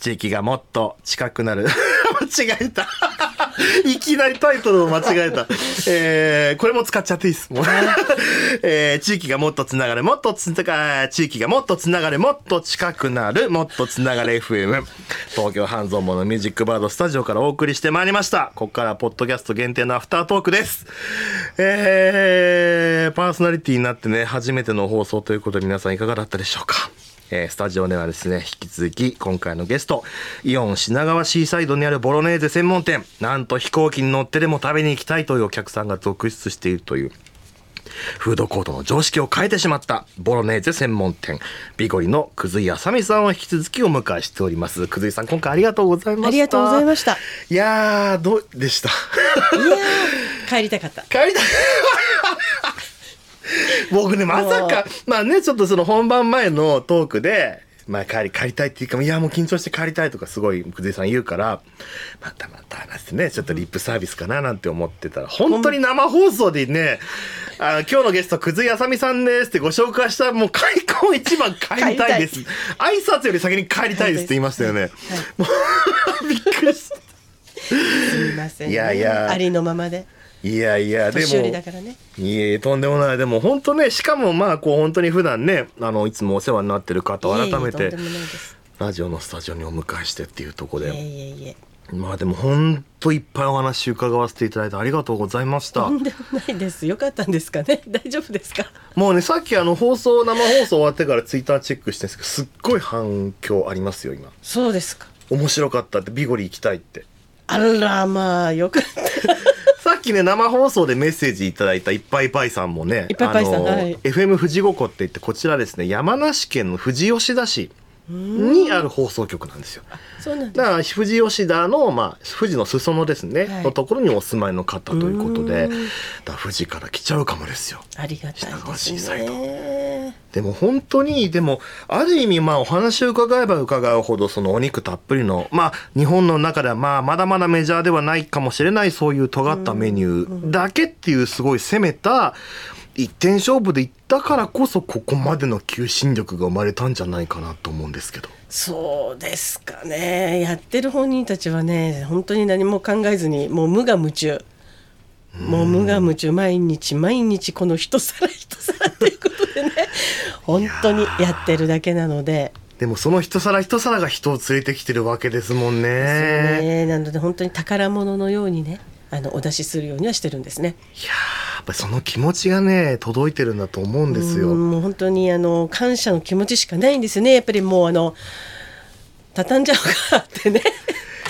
地域がもっと近くなる。間違えた。いきなりタイトルを間違えた、えー、これも使っちゃっていいです。もう、えー、地域がもっとつながる。もっとつなが地域がもっとつながるもっと近くなる。もっとつながる FM 東京半蔵門のミュージックバードスタジオからお送りしてまいりました。ここからポッドキャスト限定のアフタートークです。えー、パーソナリティになってね初めての放送ということで皆さんいかがだったでしょうか？えー、スタジオではですね、引き続き今回のゲスト、イオン品川シーサイドにあるボロネーゼ専門店、なんと飛行機に乗ってでも食べに行きたいというお客さんが続出しているという。フードコートの常識を変えてしまったボロネーゼ専門店ビゴリのくずいあさみさんを引き続きお迎えしております。くずいさん今回ありがとうございました。ありがとうございました。いやどうでした？いや帰りたかった。帰りた 僕ねまさかまあねちょっとその本番前のトークでまあ帰り帰りたいっていうかいやもう緊張して帰りたいとかすごい久世さん言うからまたまた話してねちょっとリップサービスかななんて思ってたら本当に生放送でねあの今日のゲスト久世あさみさんですってご紹介したもう開口一番帰りたいです。挨拶より先に帰りたいですって言いましたよね、はい、びっくりした。すみません、ね、いやいや。ありのままでいやいやでもねいえとんでもないでも本当ねしかもまあこう本当に普段ねあのいつもお世話になってる方改めてラジオのスタジオにお迎えしてっていうところでいえいえまあでも本当いっぱいお話伺わせていただいてありがとうございました。とんでもないです。よかったんですかね？大丈夫ですか？もうねさっきあの放送生放送終わってからツイッターチェックしてるんですけどすっごい反響ありますよ今。そうですか。面白かったってビゴリ行きたいって。あらまあよかった。さっきね生放送でメッセージいただいたいっぱいパイさんもねいっぱいパイさん、はい、FM 富士五湖って言ってこちらですね山梨県の富士吉田市にある放送局なんですよ。そうなんだから富士吉田の、まあ、富士の裾野ですね、はい、のところにお住まいの方ということでだ富士から来ちゃうかもですよ。ありがたいですね。でも本当にでもある意味まあお話を伺えば伺うほどそのお肉たっぷりのまあ日本の中ではまあまだまだメジャーではないかもしれないそういう尖ったメニューだけっていうすごい攻めた一点勝負でいったからこそここまでの求心力が生まれたんじゃないかなと思うんですけど。そうですかね。やってる本人たちはね本当に何も考えずにもう無我夢中もう無我夢中毎日毎日この一皿一皿っていうことでね本当にやってるだけなので。でもその一皿一皿が人を連れてきてるわけですもんね。ねなので本当に宝物のようにねあのお出しするようにはしてるんですね。いややっぱりその気持ちがね届いてるんだと思うんですよ。もう本当にあの感謝の気持ちしかないんですよね。やっぱりもうあの畳んじゃうかってね。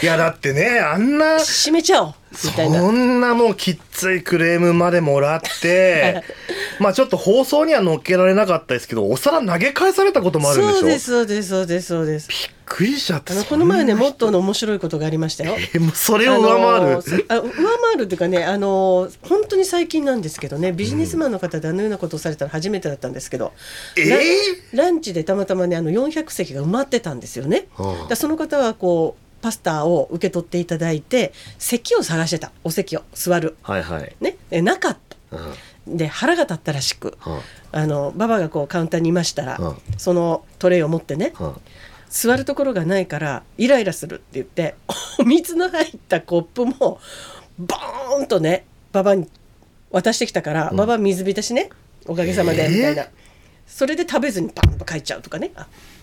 いやだってねあんな閉めちゃおうみたいな。そんなもうきっついクレームまでもらって まあちょっと放送には載っけられなかったですけどお皿投げ返されたこともあるんでしょ？そうですそうですそうですそうです。びっくりしちゃってこの前ねもっとの面白いことがありましたよ。えー、もうそれを上回る？あ上回るっていうかねあの本当に最近なんですけどねビジネスマンの方であのようなことをされたら初めてだったんですけど、えー、ランチでたまたまねあの400席が埋まってたんですよね、はあ、その方はこうパスタを受け取っていただいて席を探してた。お席を座る、はいはい。ね、なかった、うん、で腹が立ったらしく、うん、あの馬場がこうカウンターにいましたら、うん、そのトレイを持ってね、座るところがないからイライラするって言って お水の入ったコップもボーンとね馬場に渡してきたから馬場水浸しねおかげさまでみたいな、それで食べずにパンと帰っちゃうとかね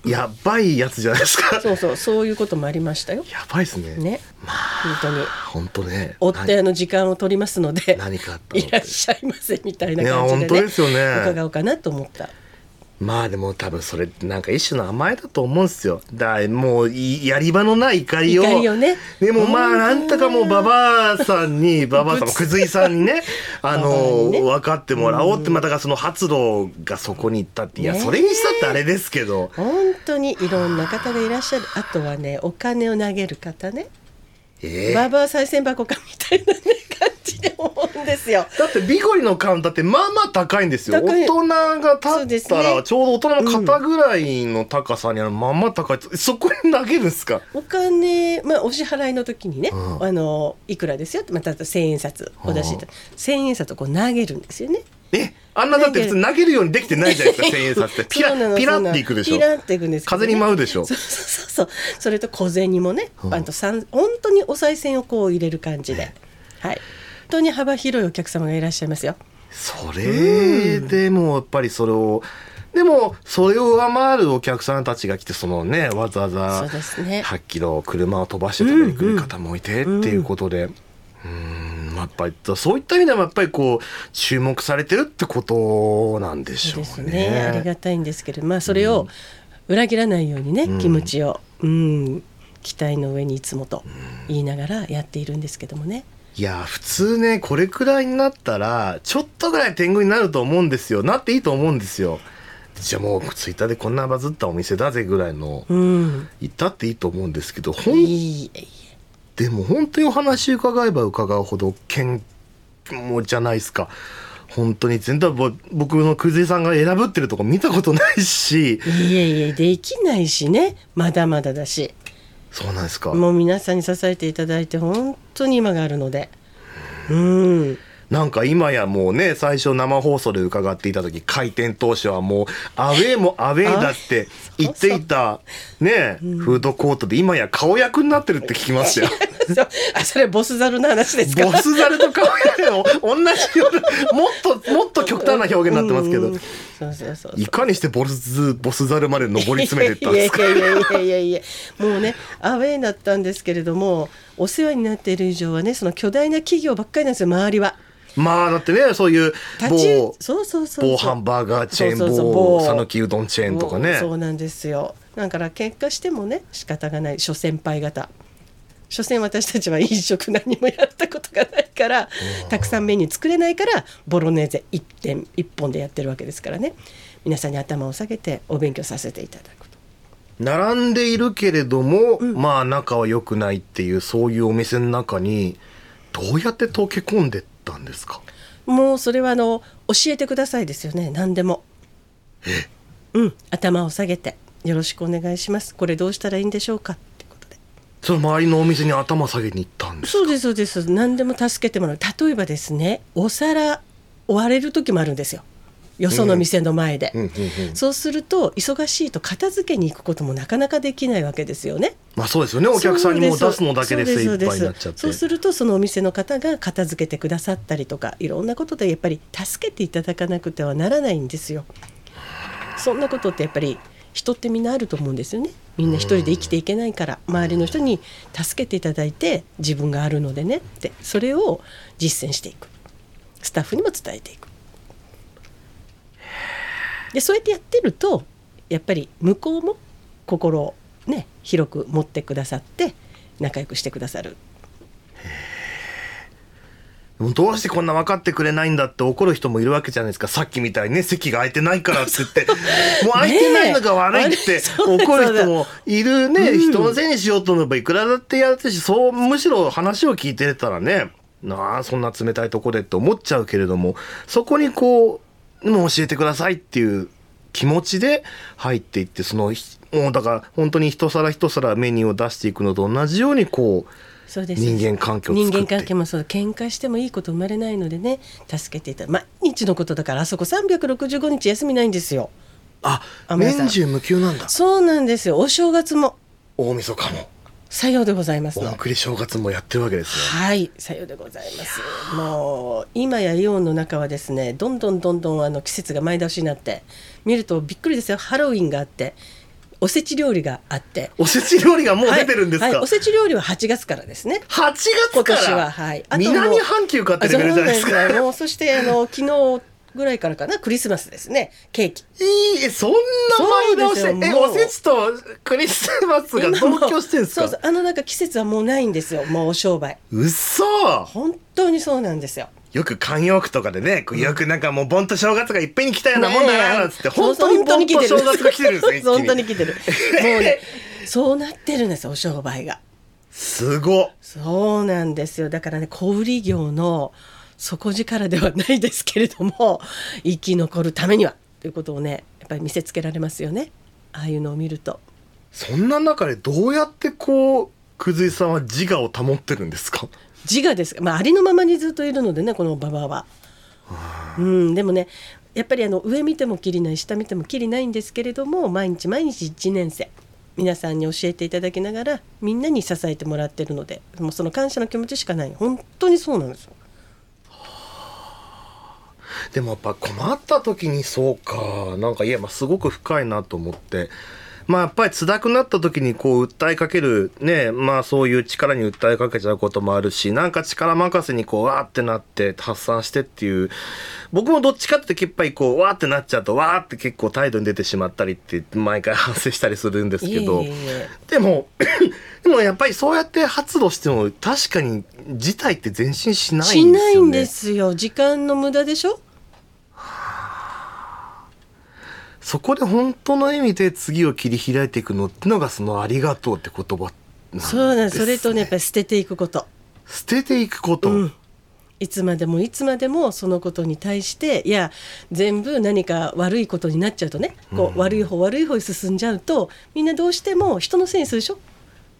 やばいやつじゃないですか。そうそうそういうこともありましたよ。やばいですね。ね。まあ本当に本当ね。追ってあの時間を取りますので何かいらっしゃいませみたいな感じで、ね、本当ですよね。伺おうかなと思ったまあでも多分それなんか一種の甘えだと思うんですよ。だもうやり場のない怒りを。怒りをね。でもまあなんとかもう馬場さんに、馬場さんもくずいさんにね、あの、ね、分かってもらおうって、またがその発動がそこに行ったって、いや、それにしたってあれですけど。本当にいろんな方がいらっしゃる。あとはね、お金を投げる方ね。えー、ババア賽銭箱かみたいなね感じで思うんですよ。だってビゴリのカウンターってまあまあ高いんですよ。大人が立ったらちょうど大人の肩ぐらいの高さにあるまあまあ高い。そこに投げるんですか？お金、まあ、お支払いの時にね、うん、あのいくらですよまた千円札お出しいた、うん、千円札をこう投げるんですよね。えあんなだって普通投げるようにできてないじゃないですか千円札って。ピラピラっていくでしょ？ピラっていくんです、ね、風に舞うでしょ？そうそうそう。それと小銭もね、うん、あと本当にお賽銭をこう入れる感じで、はい。本当に幅広いお客様がいらっしゃいますよそれでもやっぱりそれを、でもそれを上回るお客さんたちが来てそのねわざわざ8キロ車を飛ばして食べに来る方もいてっていうことで。うんやっぱりそういった意味でもやっぱりこう注目されてるってことなんでしょうね。ねありがたいんですけど、まあ、それを裏切らないようにね、うん、気持ちを、うん、期待の上にいつもと言いながらやっているんですけどもね。いや普通ねこれくらいになったらちょっとぐらい天狗になると思うんですよ。なっていいと思うんですよ。じゃあもうツイッターでこんなバズったお店だぜぐらいの、うん、言ったっていいと思うんですけどほんでも本当にお話伺えば伺うほど剣もじゃないですか。本当に全然僕のクズさんが選ぶってるとこ見たことないし。いえいえできないしね。まだまだだしそうなんですか。もう皆さんに支えていただいて本当に今があるので。うん。なんか今やもうね最初生放送で伺っていた時開店当初はもうアウェーも アウェーだって言っていたねフードコートで今や顔役になってるって聞きますよ。あそれボスザルの話ですか？ボスザルと顔役の 同じようなもっともっと極端な表現になってますけど。そうそうそういかにしてボスボスザルまで上り詰めてったんですか？いやいやいやいやいやもうねアウェーだったんですけれどもお世話になっている以上はねその巨大な企業ばっかりなんですよ周りは。まあだってねそういう某そうそうそう某ハンバーガーチェーン某讃岐うどんチェーンとかね。そうなんですよ。だから喧嘩してもね仕方がない。諸先輩方。所詮私たちは飲食何もやったことがないからたくさんメニュー作れないからボロネーゼ1点1本でやってるわけですからね。皆さんに頭を下げてお勉強させていただくと。並んでいるけれども、うん、まあ仲は良くないっていうそういうお店の中にどうやって溶け込んでったんですか？もうそれはあの教えてくださいですよね何でも。え？うん頭を下げてよろしくお願いします。これどうしたらいいんでしょうか？ってことで。その周りのお店に頭下げに行ったんですそうですそうです。何でも助けてもらう。例えばですねお皿割れる時もあるんですよよその店の前で、そうすると忙しいと片付けに行くこともなかなかできないわけですよね。まあそうですよね。お客さんにも出すのだけで精一杯になっちゃって。そうするとそのお店の方が片付けてくださったりとかいろんなことでやっぱり助けていただかなくてはならないんですよ。そんなことってやっぱり人ってみんなあると思うんですよね。みんな一人で生きていけないから周りの人に助けていただいて自分があるのでねってそれを実践していく。スタッフにも伝えていくでそうやってやってるとやっぱり向こうも心をね広く持ってくださって仲良くしてくださる。どうしてこんな分かってくれないんだって怒る人もいるわけじゃないですか。さっきみたいにね席が空いてないからって言って。もう空いてないのが悪いって怒る人もいるね、うん、人のせいにしようと思えばいくらだってやってしそうむしろ話を聞いてたらねなあそんな冷たいとこでって思っちゃうけれどもそこにこうもう教えてくださいっていう気持ちで入っていってそのもうだから本当に一皿一皿メニューを出していくのと同じようにこうそうです。人間関係を人間関係もそう喧嘩してもいいこと生まれないのでね助けていた毎日のことだからあそこ365日休みないんですよ。あ年中無休なんだ。そうなんですよ。お正月も。大晦日もさようでございますお送り正月もやってるわけですねはいさようでございます。もう今やイオンの中はですねどんどんどんどんあの季節が前倒しになって見るとびっくりですよ。ハロウィンがあっておせち料理があって。おせち料理がもう出てるんですか、はいはい、おせち料理は8月からですね。8月から？今年は。はい。南半球かってレベルじゃないですか。もうそしてあの昨日ぐらいからかなクリスマスですね。ケーキ。いいそんな前倒してえおせちとクリスマスが 同居してんですか？そうそうあのなんか季節はもうないんですよもうお商売。うそ本当にそうなんですよ。よく慣用句とかでね、よくなんかもう盆と正月がいっぺんに来たようなもんだななんつって、本当に盆と正月が来てるんですよ。本当に来てる。もうね、そうなってるんですお商売が。すごそうなんですよ。だからね、小売業の底力ではないですけれども 生き残るためにはということをねやっぱり見せつけられますよねああいうのを見ると。そんな中でどうやってこうくずいさんは自我を保ってるんですか？自我ですまあありのままにずっといるのでねこの馬場は。うん、でもねやっぱりあの上見てもきりない下見てもきりないんですけれども毎日毎日1年生皆さんに教えていただきながらみんなに支えてもらってるのでもうその感謝の気持ちしかない本当にそうなんですよ。でもやっぱ困った時にそうか。なんかいやまあすごく深いなと思って。まあやっぱり辛くなった時にこう訴えかける。ねまあそういう力に訴えかけちゃうこともあるしなんか力任せにこうわーってなって発散してっていう。僕もどっちかってやっぱりこうわーってなっちゃうとわーって結構態度に出てしまったりって毎回反省したりするんですけど。でも でもやっぱりそうやって発動しても確かに事態って前進しないんですよね。しないんですよ。時間の無駄でしょ？そこで本当の意味で次を切り開いていくのってのがその「ありがとう」って言葉なんです、ね、そうなんそれとねやっぱり捨てていくこと。捨てていくこと、うん、いつまでもいつまでもそのことに対していや全部何か悪いことになっちゃうとねこう、うん、悪い方悪い方に進んじゃうとみんなどうしても人のせいにするでしょ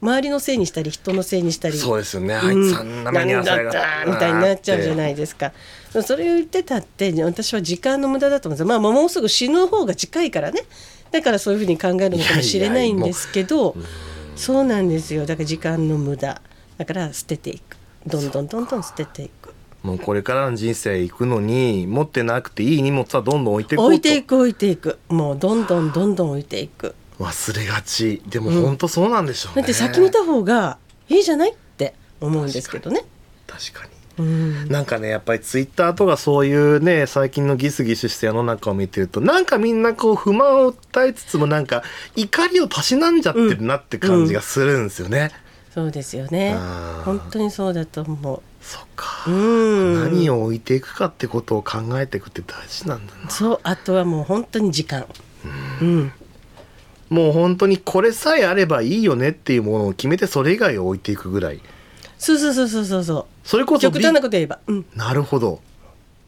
周りのせいにしたり人のせいにしたり。そうですよね、あいつあんな目に遭わさみたいになっちゃうじゃないですかそれを言ってたって私は時間の無駄だと思うんですまあもうすぐ死ぬ方が近いからね。だからそういうふうに考えるのかもしれないんですけどそうなんですよ。だから時間の無駄。だから捨てていく。どんどんどんどん捨てていく。もうこれからの人生行くのに持ってなくていい荷物はどんどん置いていく置いていく置いていく。もうどんどんどんどん置いていく。忘れがち。でも本当そうなんでしょうね、うん、だって先見た方がいいじゃないって思うんですけどね。確かにうん、なんかねやっぱりツイッターとかそういうね最近のギスギスした世の中を見てるとなんかみんなこう不満を訴えつつもなんか怒りをたしなんじゃってるなって感じがするんですよね。うん。うん、そうですよね。本当にそうだと思う。そっか、うん、何を置いていくかってことを考えていくって大事なんだな。そうあとはもう本当に時間。うん、うん。もう本当にこれさえあればいいよねっていうものを決めてそれ以外を置いていくぐらいそうそうそうそうそう。そうそれこそ極端なこと言えば、うん、なるほど。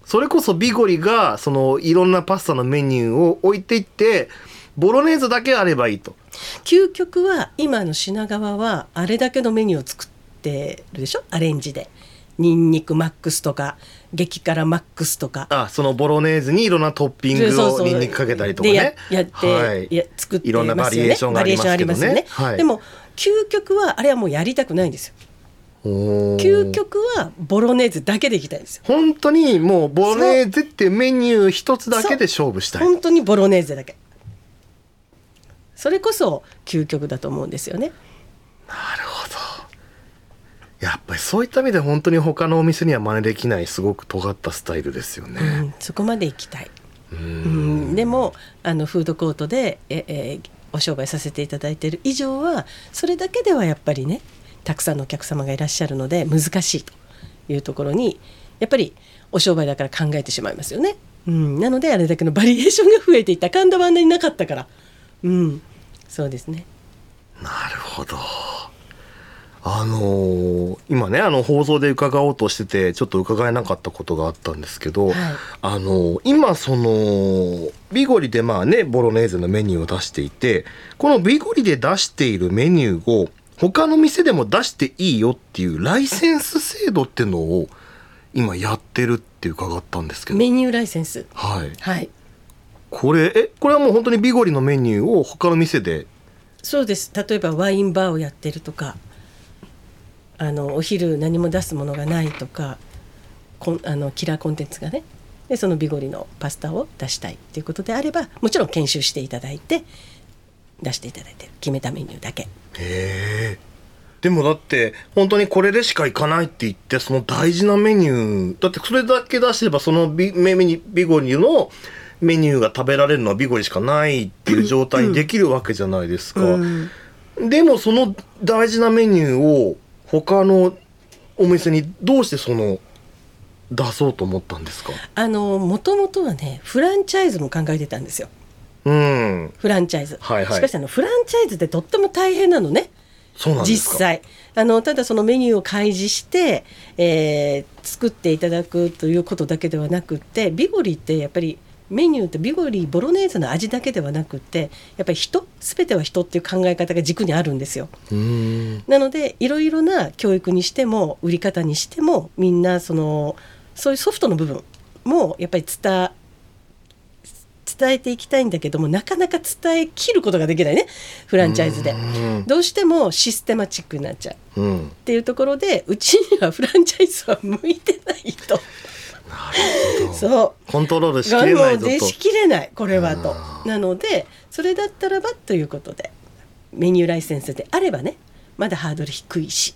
それこそビゴリがそのいろんなパスタのメニューを置いていってボロネーゼだけあればいいと。究極は今の品川はあれだけのメニューを作ってるでしょ？アレンジで。ニンニクマックスとか激辛マックスとか。あそのボロネーズにいろんなトッピングをニンニクかけたりとかね。やって、はい、や作って、ね、いろんなバリエーションがありますけどね、ね。はい、でも究極はあれはもうやりたくないんですよ究極はボロネーズだけでいきたいんですよ。本当にもうボロネーゼっていうメニュー一つだけで勝負したい。本当にボロネーゼだけ。それこそ究極だと思うんですよね。なるほど。やっぱりそういった意味で本当に他のお店には真似できないすごく尖ったスタイルですよね。うん、そこまで行きたい。うん。でもあのフードコートでえ、えー、お商売させていただいている以上はそれだけではやっぱりねたくさんのお客様がいらっしゃるので難しいというところにやっぱりお商売だから考えてしまいますよね。うん、なのであれだけのバリエーションが増えていった神田はあんなになかったから。うん、そうですね。なるほど。あのー、今ねあの放送で伺おうとしててちょっと伺えなかったことがあったんですけど、はい、あのー、今そのビゴリでまあねボロネーゼのメニューを出していてこのビゴリで出しているメニューを他の店でも出していいよっていうライセンス制度っていうのを今やってるって伺ったんですけど。メニューライセンス。はい、はい、これえこれはもう本当にビゴリのメニューを他の店で？そうです。例えばワインバーをやってるとかあのお昼何も出すものがないとかこんあのキラーコンテンツがね。でそのビゴリのパスタを出したいっていうことであればもちろん研修していただいて出していただいて決めたメニューだけ。へえでもだって本当にこれでしか行かないって言ってその大事なメニューだってそれだけ出せばそのビメニビゴリのメニューが食べられるのはビゴリしかないっていう状態にできるわけじゃないですか。うんうん、でもその大事なメニューを他のお店にどうしてその出そうと思ったんですか？あのもともとはねフランチャイズも考えてたんですよ。うん、フランチャイズ、はいはい、しかしあのフランチャイズってとっても大変なのね。実際。あのただそのメニューを開示して、えー、作っていただくということだけではなくてビゴリってやっぱりメニューってビゴリーボロネーゼの味だけではなくってやっぱり人全ては人っていう考え方が軸にあるんですよ。なのでいろいろな教育にしても売り方にしてもみんなそのそういうソフトの部分もやっぱり伝伝えていきたいんだけどもなかなか伝えきることができないね。フランチャイズで。うん。どうしてもシステマチックになっちゃう。うん。っていうところでうちにはフランチャイズは向いてないと。そう。コントロールしきがれないぞとしきれないこれはと。なのでそれだったらばということでメニューライセンスであればねまだハードル低いし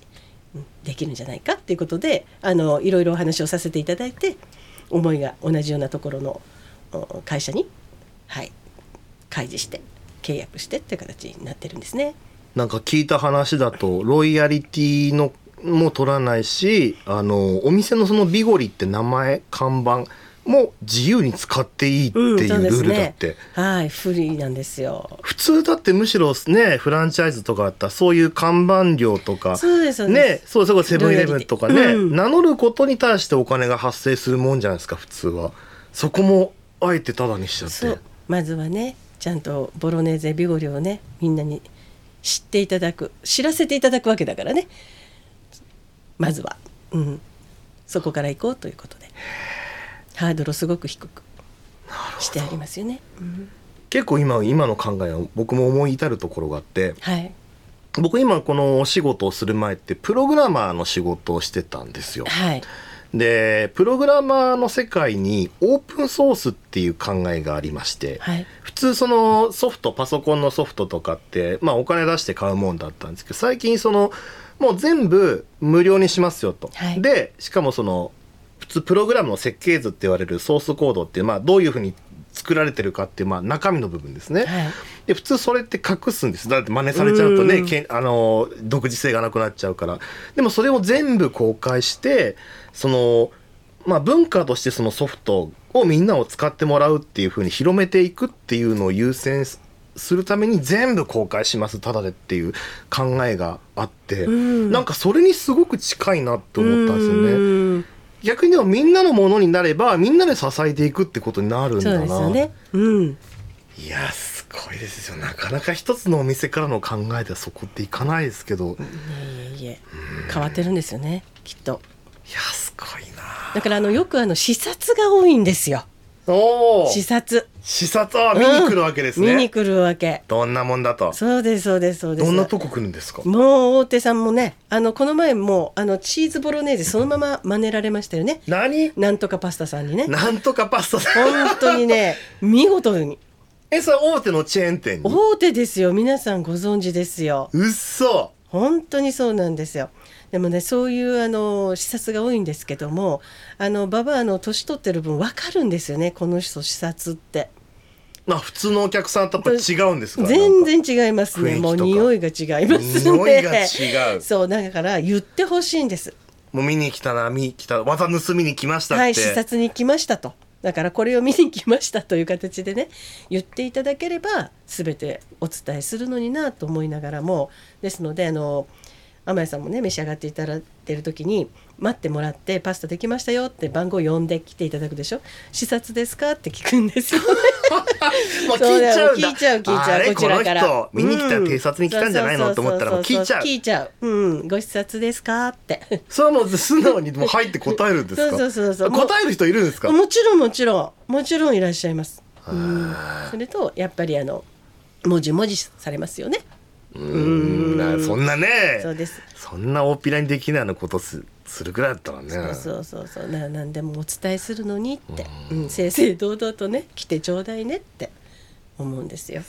うんできるんじゃないかっていうことであのいろいろお話をさせていただいて思いが同じようなところのお会社にはい。開示して契約してっていう形になってるんですね。なんか聞いた話だとロイヤリティのも取らないしあのお店のそのビゴリって名前看板も自由に使っていいっていうルールだって、はいフリーなんですよ。普通だってむしろねフランチャイズとかあったらそういう看板料とかそうですねそうそうセブンイレブンとかね、うん。名乗ることに対してお金が発生するもんじゃないですか普通は。そこもあえてタダにしちゃってまずはねちゃんとボロネーゼビゴリをねみんなに知っていただく知らせていただくわけだからね。まずは、うん、そこから行こうということで。ハードルをすごく低くしてありますよね。うん。結構今今の考えは僕も思い至るところがあってはい、僕今このお仕事をする前ってプログラマーの仕事をしてたんですよ。はい、でプログラマーの世界にオープンソースっていう考えがありまして、はい、普通そのソフトパソコンのソフトとかって、まあ、お金出して買うもんだったんですけど最近そのもう全部無料にしますよと。はいでしかもその普通プログラムの設計図って言われるソースコードって、まあ、どういうふうに作られてるかっていう、まあ、中身の部分ですね。はい、で普通それって隠すんです。だって真似されちゃうとねうん。けんあの独自性がなくなっちゃうから。でもそれを全部公開してそのまあ文化としてそのソフトをみんなを使ってもらうっていうふうに広めていくっていうのを優先すするために全部公開します。ただでっていう考えがあって、うん。なんかそれにすごく近いなって思ったんですよね。うん逆にでもみんなのものになればみんなで支えていくってことになるんそうだな。ですよね。うん、いやすごいですよなかなか一つのお店からの考えではそこっていかないですけど、いいえいえ変わってるんですよねきっと。やすごいなだからあのよくあの視察が多いんですよ。おお視察。視察は見に来るわけですね、見に来るわけ。どんなもんだとそうですそうですそうです。どんなとこ来るんですか？もう大手さんもねあのこの前もあのチーズボロネーゼそのまま真似られましたよね。何？なんとかパスタさんにね。なんとかパスタさん本当にね 見事にえそれ大手のチェーン店に？大手ですよ皆さんご存知ですよ。うっそ本当にそうなんですよ。でもねそういうあの視察が多いんですけどもあのババアの年取ってる分分かるんですよねこの人視察って。まあ普通のお客さんとやっぱ違うんですか全然違いますね。もう匂いが違いますね。匂いが違う。そうだから言ってほしいんです。もう見に来たな見に来たまた盗みに来ましたって、はい視察に来ましたと。だからこれを見に来ましたという形でね言っていただければ全てお伝えするのになと思いながらも。ですのであの天谷さんもね召し上がっていただいてる時に待ってもらってパスタできましたよって番号呼んで来ていただくでしょ視察ですか？って聞くんですよ。ね もう聞いちゃうんだ。聞いちゃう聞いちゃうこちらから。この人見に来たら偵察に来たんじゃないの？と思ったらもう聞いちゃう。聞いちゃう。うんご視察ですか？って。それはもう素直にもう入って答えるんですか？そうそうそうそう。答える人いるんですか？もちろんもちろん。もちろんいらっしゃいます。うん。それとやっぱりあのもじもじされますよね。うーん。なそんなね。そうです。そんな大っぴらにできないようなことすするぐらいだったらね。そうそうそうそう。ななんでもお伝えするのにって、うん、正々堂々とね来てちょうだいねって思うんですよ。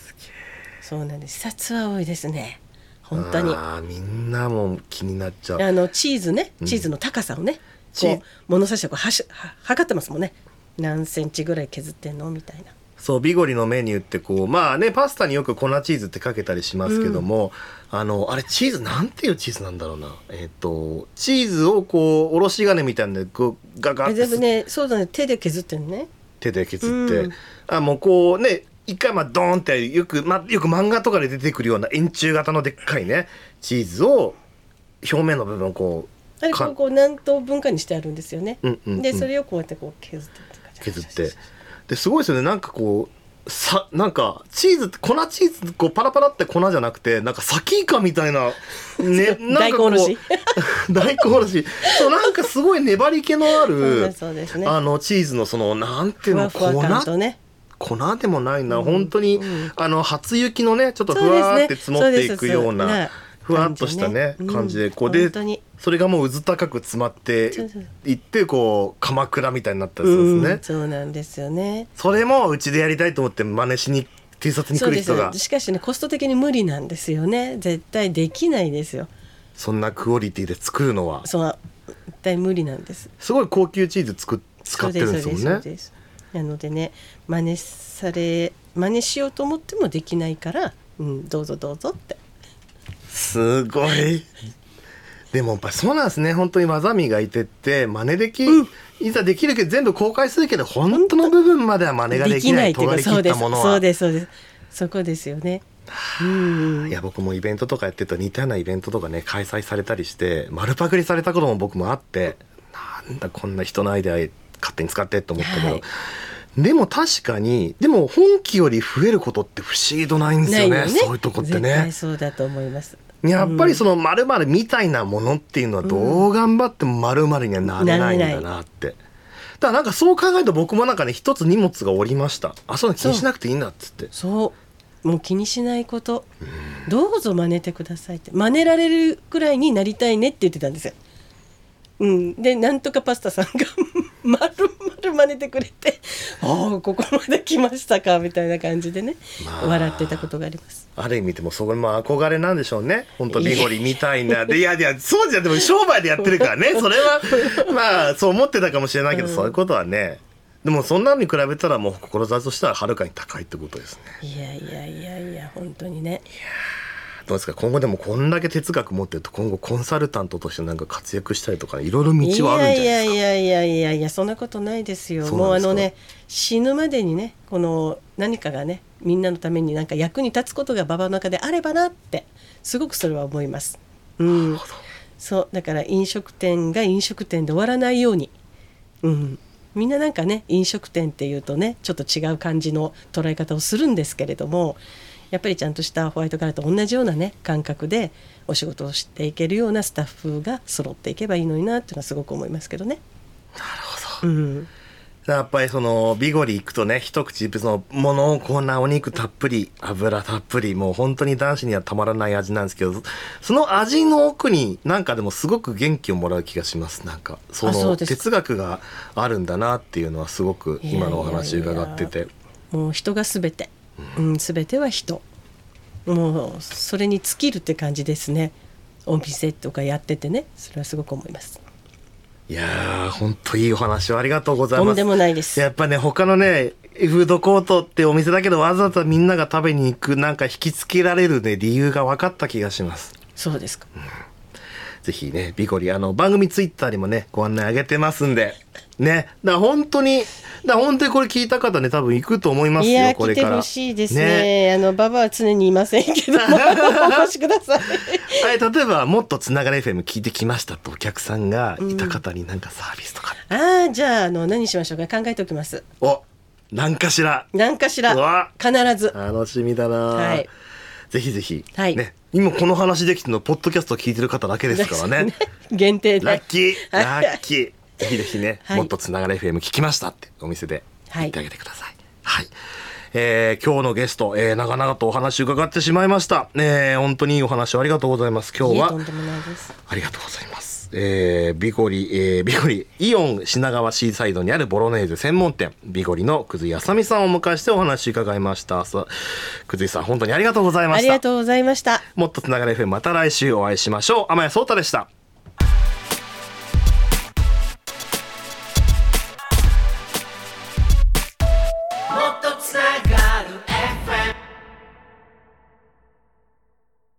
そうなんです。視察は多いですね。本当に。あーみんなも気になっちゃう。あのチーズね。チーズの高さをね、チーこう物差しでこうはしは測ってますもんね。何センチぐらい削ってんの？みたいなそうビゴリのメニューってこうまあねパスタによく粉チーズってかけたりしますけども、あのあれチーズなんていうチーズなんだろうな。えっ、とチーズをこうおろし金みたいなのでこうガガッてねそうだね。手で削ってんね。手で削って、うん。あもうこうね一回まあドーンってよく,、まあ、よく漫画とかで出てくるような円柱型のでっかいねチーズを表面の部分をこうかあれこうこう何等分かにしてあるんですよね、うんうんうん。でそれをこうやってこう削って削ってですごいですよね。なんかこうさなんかチーズ粉チーズこうパラパラって粉じゃなくてなんかサキイカみたいな ねなんかこう大根おろし。大根おろし。そうなんかすごい粘り気のあるあのチーズのそのなんていうのふわふわ粉ね。粉？でもないな、うん、本当に、うん、あの初雪のねちょっとふわって積もっていくようなふわっとしたね感じでこうでそれがもううず高く詰まっていってこう鎌倉みたいになったりするんですね、そうなんですよね。それもうちでやりたいと思って真似しに T シャツに来る人が。しかしねコスト的に無理なんですよね。絶対できないですよ。そんなクオリティで作るのは。そう絶対無理なんです。すごい高級チーズ作使ってるんですもんね。なのでね真似され真似しようと思ってもできないから、うん、どうぞどうぞってすごい。でもやっぱそうなんですね。本当に技磨いてって真似でき、うん、いざできるけど全部公開するけど本当の部分までは真似ができない尖り切ったものは。そうですそうですそこですよね。うん、いや僕もイベントとかやってると似たようなイベントとかね開催されたりして丸パクリされたことも僕もあってなんだこんな人のアイデア勝手に使ってと思ったけど、はい。でも確かにでも本気より増えることって不思議とないんですよね、ね、そういうとこってね。そうだと思いますやっぱりそのまるみたいなものっていうのはどう頑張ってもまるにはなれないんだなって、うん、だからなんかそう考えると僕もなんかね一つ荷物がおりました。あそう気にしなくていいんだっつって。そう。もう気にしないこと、うん、どうぞ真似てくださいって。真似られるくらいになりたいねって言ってたんですようん、でなんとかパスタさんが まるまる真似てくれて「ああここまで来ましたか」みたいな感じでね、まあ、笑ってたことがあります。ある意味でもそれも憧れなんでしょうね。本当ビゴリみたいな。でいやいやそうじゃでも商売でやってるからね。それはまあそう思ってたかもしれないけど、うん、そういうことはね。でもそんなのに比べたらもう志としてははるかに高いってことですね。いやいやいやいや本当にね。いやどうですか？今後でもこんだけ哲学持ってると今後コンサルタントとしてなんか活躍したりとかいろいろ道はあるんじゃないですか？いやいやいやいやいやそんなことないですよもうあのね死ぬまでにねこの何かがねみんなのためになんか役に立つことが馬場の中であればなってすごくそれは思います。うん、そうだから飲食店が飲食店で終わらないように、うん、みんななんかね飲食店っていうとねちょっと違う感じの捉え方をするんですけれどもやっぱりちゃんとしたホワイトカラーと同じようなね感覚でお仕事をしていけるようなスタッフが揃っていけばいいのになっていうのはすごく思いますけどね。なるほど、うん。やっぱりそのビゴリ行くとね一口そのものこんなお肉たっぷり油たっぷりもう本当に男子にはたまらない味なんですけどその味の奥になんかでもすごく元気をもらう気がします。なんかその哲学があるんだなっていうのはすごく今のお話伺ってて。もう人が全てうん、全ては人。もうそれに尽きるって感じですね。お店とかやっててね。それはすごく思います。いやー本当いいお話をありがとうございます。とんでもないです。やっぱね他のねフードコートってお店だけどわざわざみんなが食べに行くなんか引きつけられるね理由が分かった気がします。そうですか、うんぜひね、ビコリ、あの、番組ツイッターにもね、ご案内あげてますんで、ね。だ本当に、だ本当にこれ聞いた方ね、多分行くと思いますよ、これから。来てほしいですね。ねあの、ババは常にいませんけど、お越しください。はい、例えば、もっとつながれ FM 聞いてきましたとお客さんがいた方になんかサービスとか。うん、ああ、じゃあ、あの、何しましょうか考えておきます。お何かしら。何かしら。必ず。楽しみだな。はい。ぜひぜひ。はい。ね。今この話できてるのポッドキャスト聞いてる方だけですからね。限定で。ラッキー。ラッキー。ぜひぜひね、はい、もっとつながれ FM 聞きましたってお店で言ってあげてください。はい、えー、今日のゲスト、えー、長々とお話伺ってしまいました、えー、本当にいいお話をありがとうございます。今日はありがとうございますえー、ビゴリ、えー、ビゴリ、イオン品川シーサイドにあるボロネーゼ専門店、ビゴリのくずやさみさんをお迎えしてお話伺いました。くずいさん、本当にありがとうございました。ありがとうございました。もっとつながれ FM また来週お会いしましょう。天谷聡太でした。